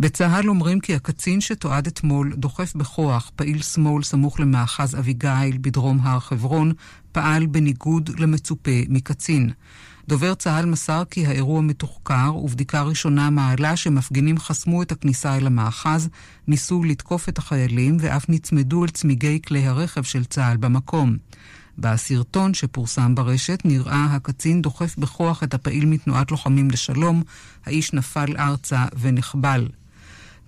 בצה"ל אומרים כי הקצין שתועד אתמול דוחף בכוח פעיל שמאל סמוך למאחז אביגיל בדרום הר חברון, פעל בניגוד למצופה מקצין. דובר צה"ל מסר כי האירוע מתוחקר, ובדיקה ראשונה מעלה שמפגינים חסמו את הכניסה אל המאחז, ניסו לתקוף את החיילים ואף נצמדו אל צמיגי כלי הרכב של צה"ל במקום. בסרטון שפורסם ברשת נראה הקצין דוחף בכוח את הפעיל מתנועת לוחמים לשלום, האיש נפל ארצה ונחבל.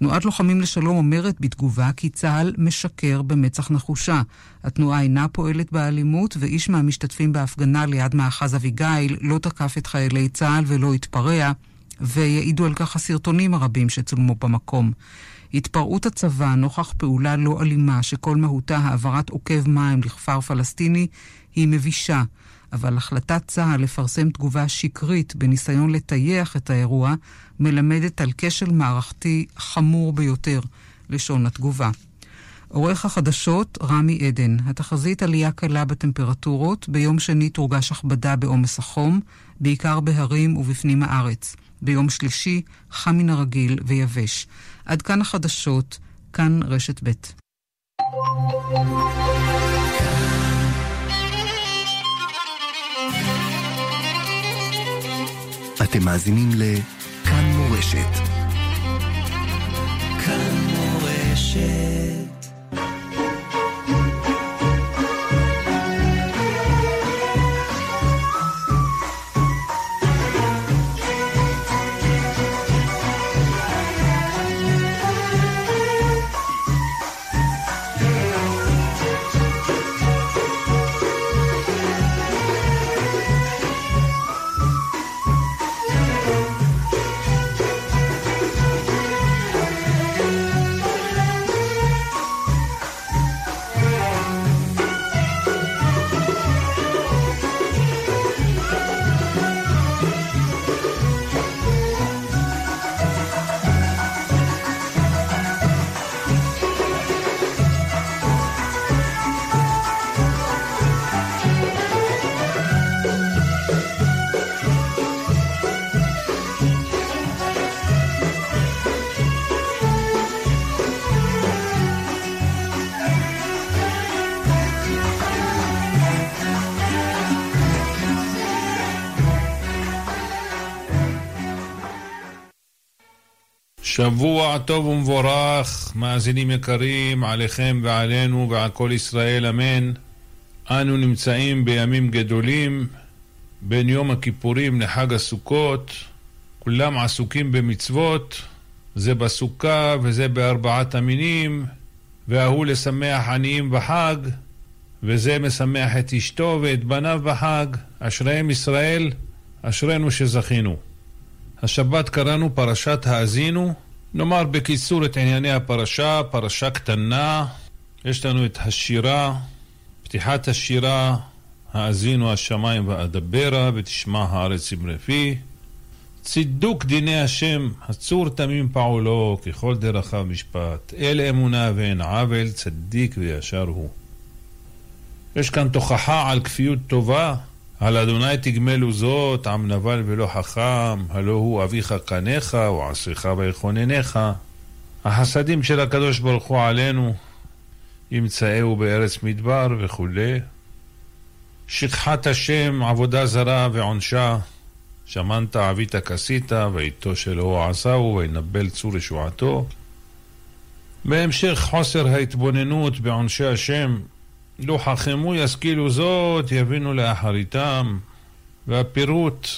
תנועת לוחמים לשלום אומרת בתגובה כי צה"ל משקר במצח נחושה. התנועה אינה פועלת באלימות, ואיש מהמשתתפים בהפגנה ליד מאחז אביגיל לא תקף את חיילי צה"ל ולא התפרע, ויעידו על כך הסרטונים הרבים שצולמו במקום. התפרעות הצבא נוכח פעולה לא אלימה שכל מהותה העברת עוקב מים לכפר פלסטיני היא מבישה. אבל החלטת צה"ל לפרסם תגובה שקרית בניסיון לטייח את האירוע מלמדת על כשל מערכתי חמור ביותר, לשון התגובה. עורך החדשות רמי עדן, התחזית עלייה קלה בטמפרטורות, ביום שני תורגש הכבדה בעומס החום, בעיקר בהרים ובפנים הארץ. ביום שלישי חם מן הרגיל ויבש. עד כאן החדשות, כאן רשת ב'. אתם מאזינים לכאן מורשת. כאן מורשת שבוע טוב ומבורך, מאזינים יקרים, עליכם ועלינו ועל כל ישראל, אמן. אנו נמצאים בימים גדולים, בין יום הכיפורים לחג הסוכות, כולם עסוקים במצוות, זה בסוכה וזה בארבעת המינים, וההוא לשמח עניים בחג, וזה משמח את אשתו ואת בניו בחג, אשריהם ישראל, אשרינו שזכינו. השבת קראנו פרשת האזינו. נאמר בקיצור את ענייני הפרשה, פרשה קטנה. יש לנו את השירה, פתיחת השירה, האזינו השמיים ואדברה, ותשמע הארץ אמרי פי. צידוק דיני השם, הצור תמים פעולו, ככל דרכיו משפט. אל אמונה ואין עוול, צדיק וישר הוא. יש כאן תוכחה על כפיות טובה, על אדוני תגמלו זאת, עם נבל ולא חכם, הלא הוא אביך קניך, ועשיך ויכוננך. החסדים של הקדוש ברוך הוא עלינו, ימצאהו בארץ מדבר וכולי. שכחת השם, עבודה זרה ועונשה, שמנת עבית כסית, ואיתו שלו עשהו, וינבל צור ישועתו. בהמשך חוסר ההתבוננות בעונשי השם, לו חכמו ישכילו זאת, יבינו לאחריתם, והפירוט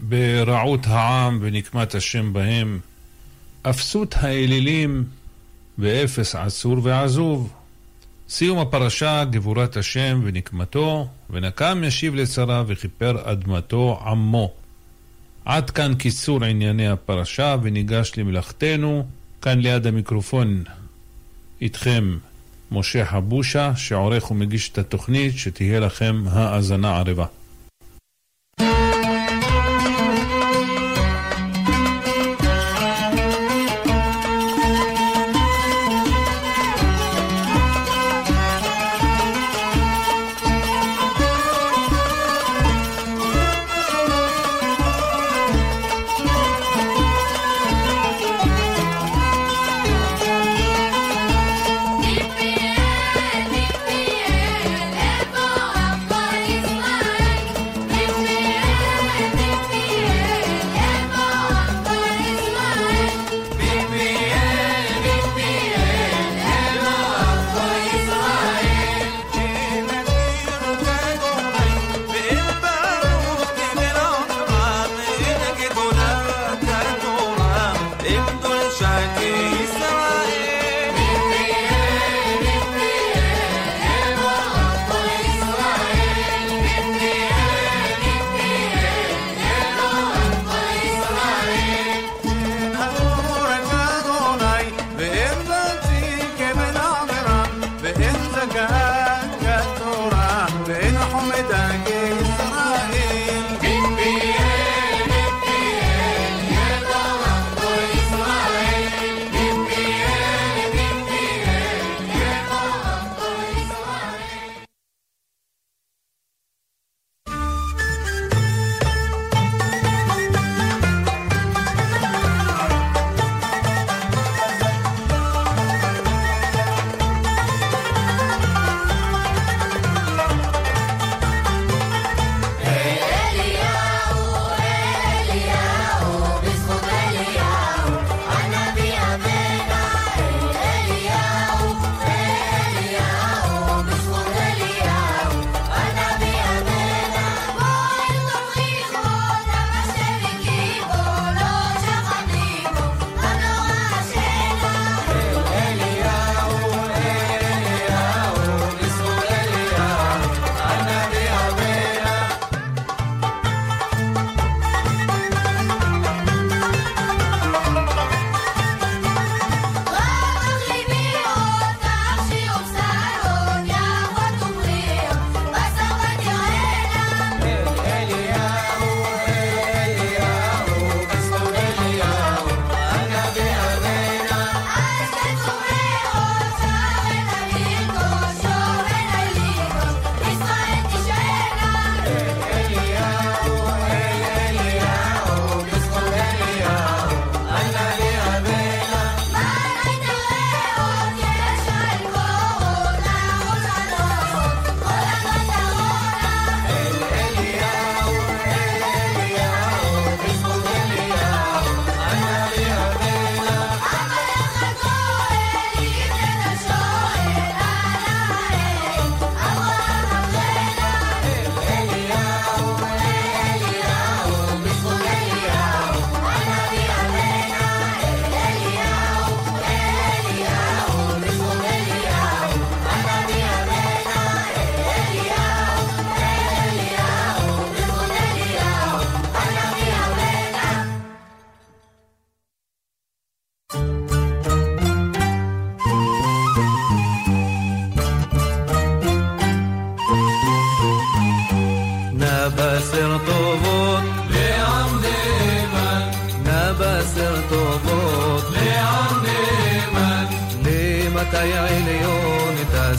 ברעות העם ונקמת השם בהם, אפסות האלילים ואפס עצור ועזוב. סיום הפרשה, גבורת השם ונקמתו, ונקם ישיב לצרה וכיפר אדמתו עמו. עד כאן קיצור ענייני הפרשה, וניגש למלאכתנו, כאן ליד המיקרופון איתכם משה חבושה, שעורך ומגיש את התוכנית, שתהיה לכם האזנה ערבה.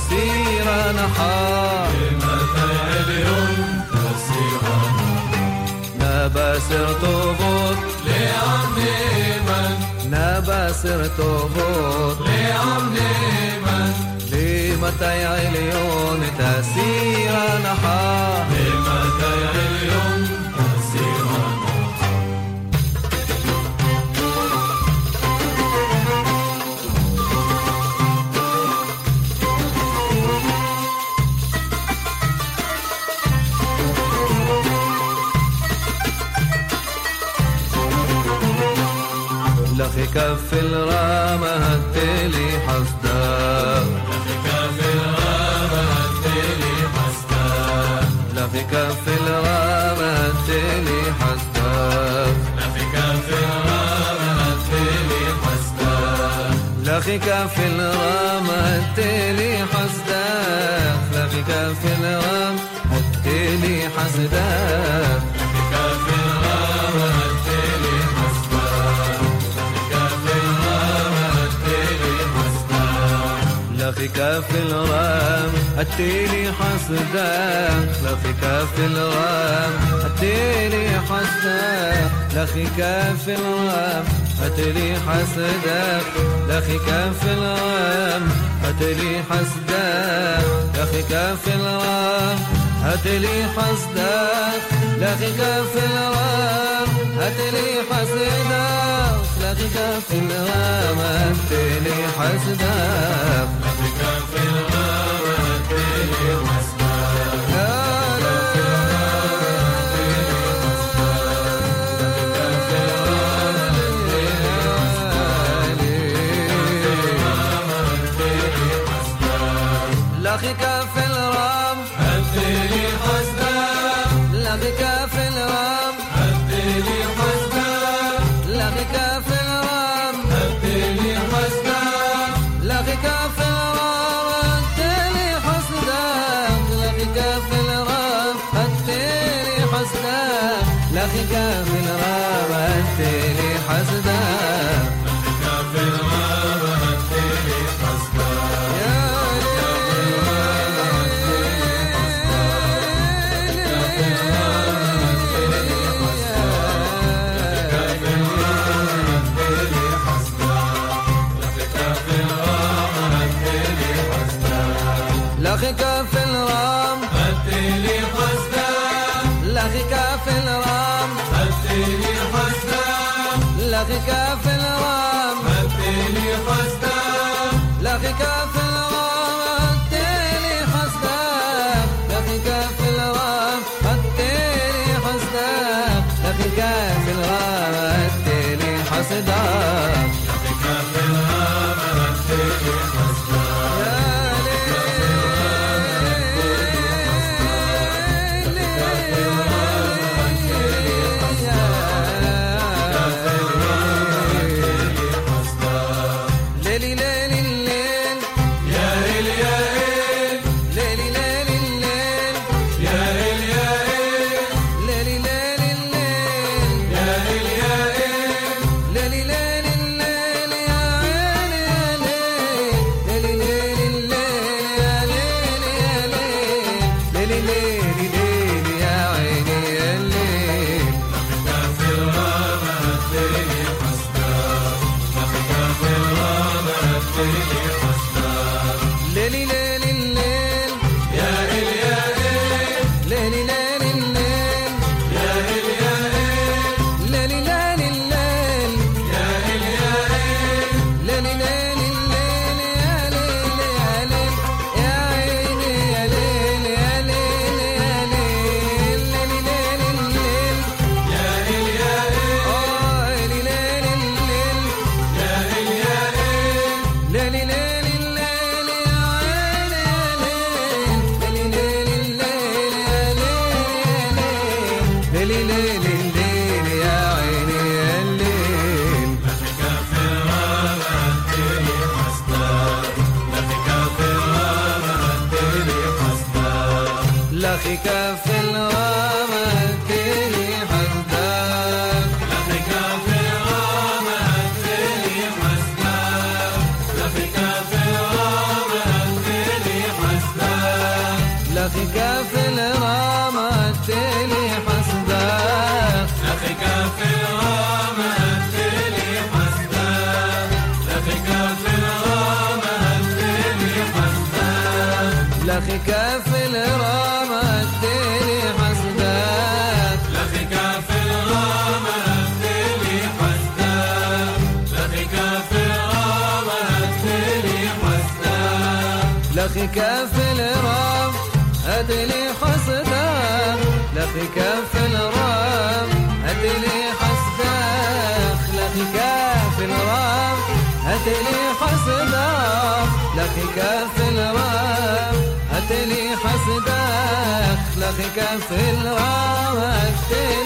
تسير نحار. بمثل عبر تسير نبى سرت بوط لعم نيمان نبى سرت بوط لعم نيمان لمتى عليون تسير نحار. لمتى عليون كف الرامة هتلي حسدان لا في كف الرامة هتلي حسدان لا في كف الرامة هتلي حسدان لا في كف الرامة هتلي حسدان لا في كف الرامة هتلي حسدان خلفك في الغرام أتيني حسدا. لخك في الغرام أتيني حسدا. لخك في الغرام أتيني حسدا. لخك في الغرام أتيني حسدا. لخك في الغرام أتيني حسدا. لخك في الغرام أتيني حسدا. لخك في الغرام أتيني حسدا. come fill love. حسدا café. في كف الرام لي حسده لا في كف الرام لي حسده لا في كف الرام لي حسده لا في كف الرام لي حسده لا في كف الرام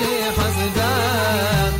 لي حسده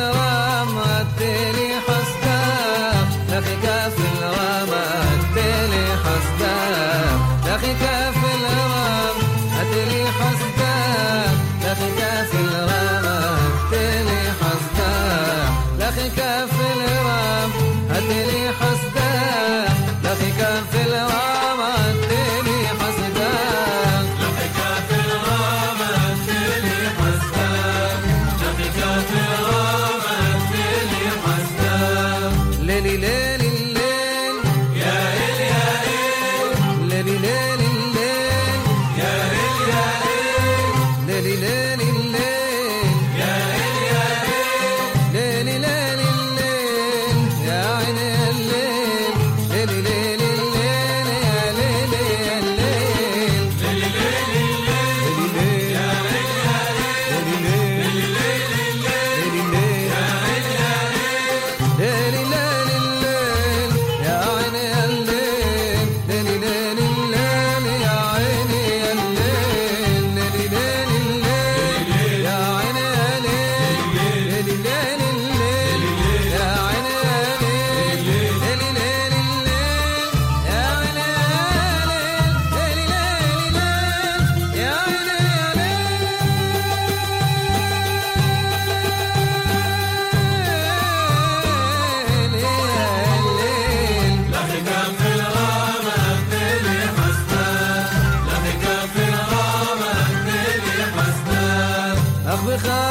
الغرام حبيبي אח וחי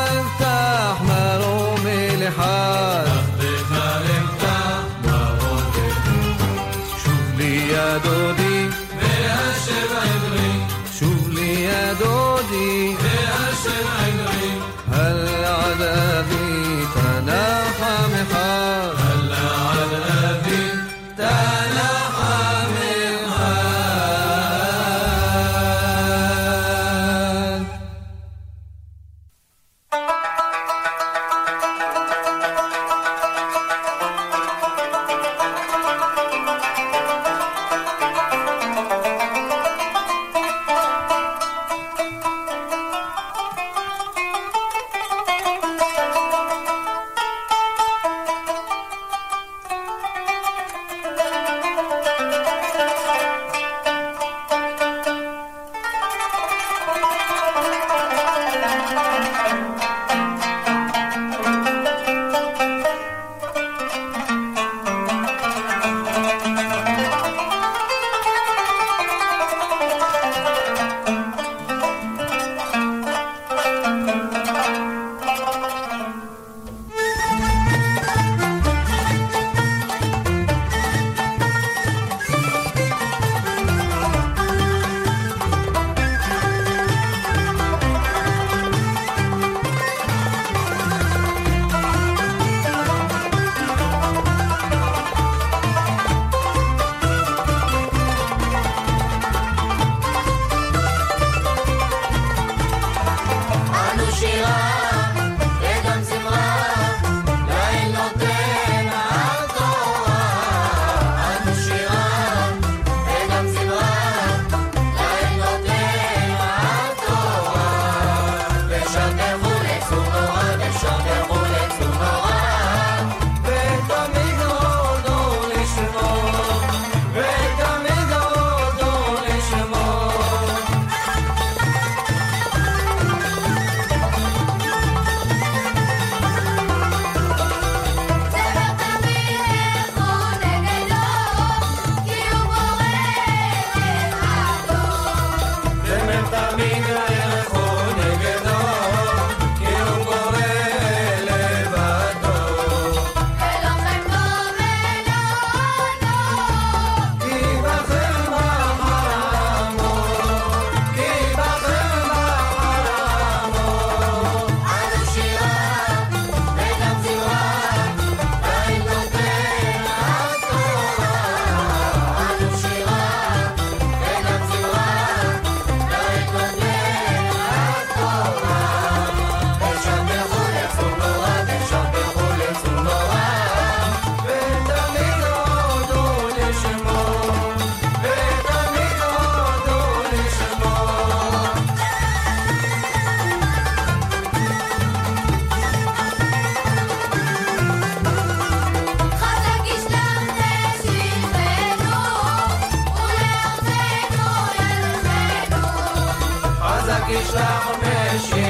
Rameshwar.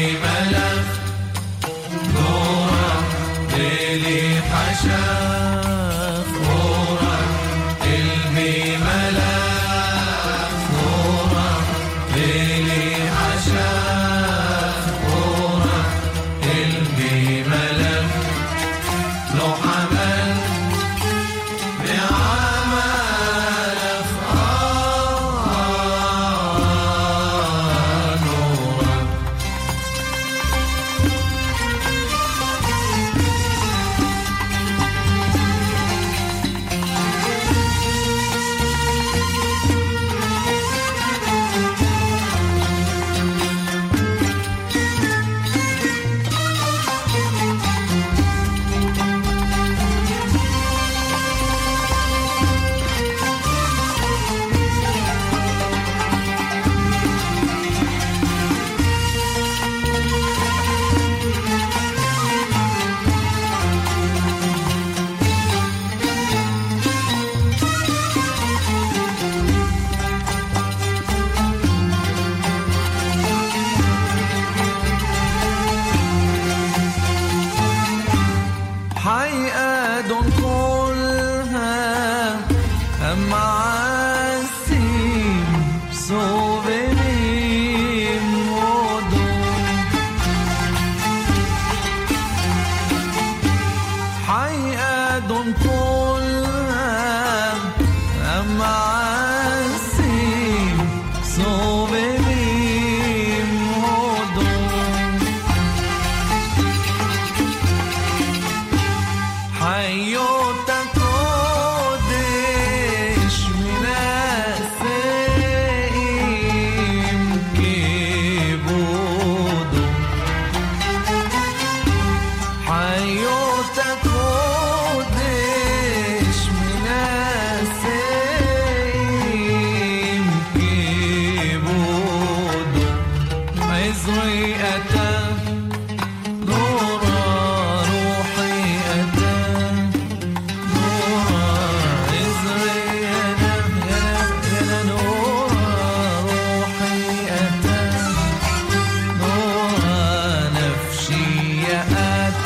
Amen.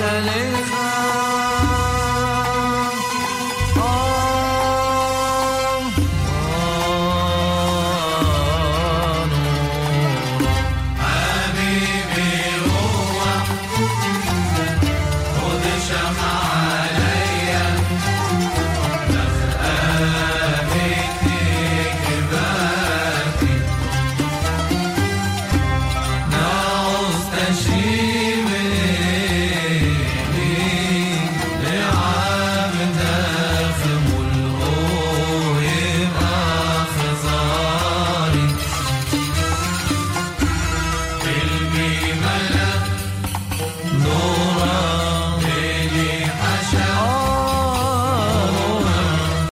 ले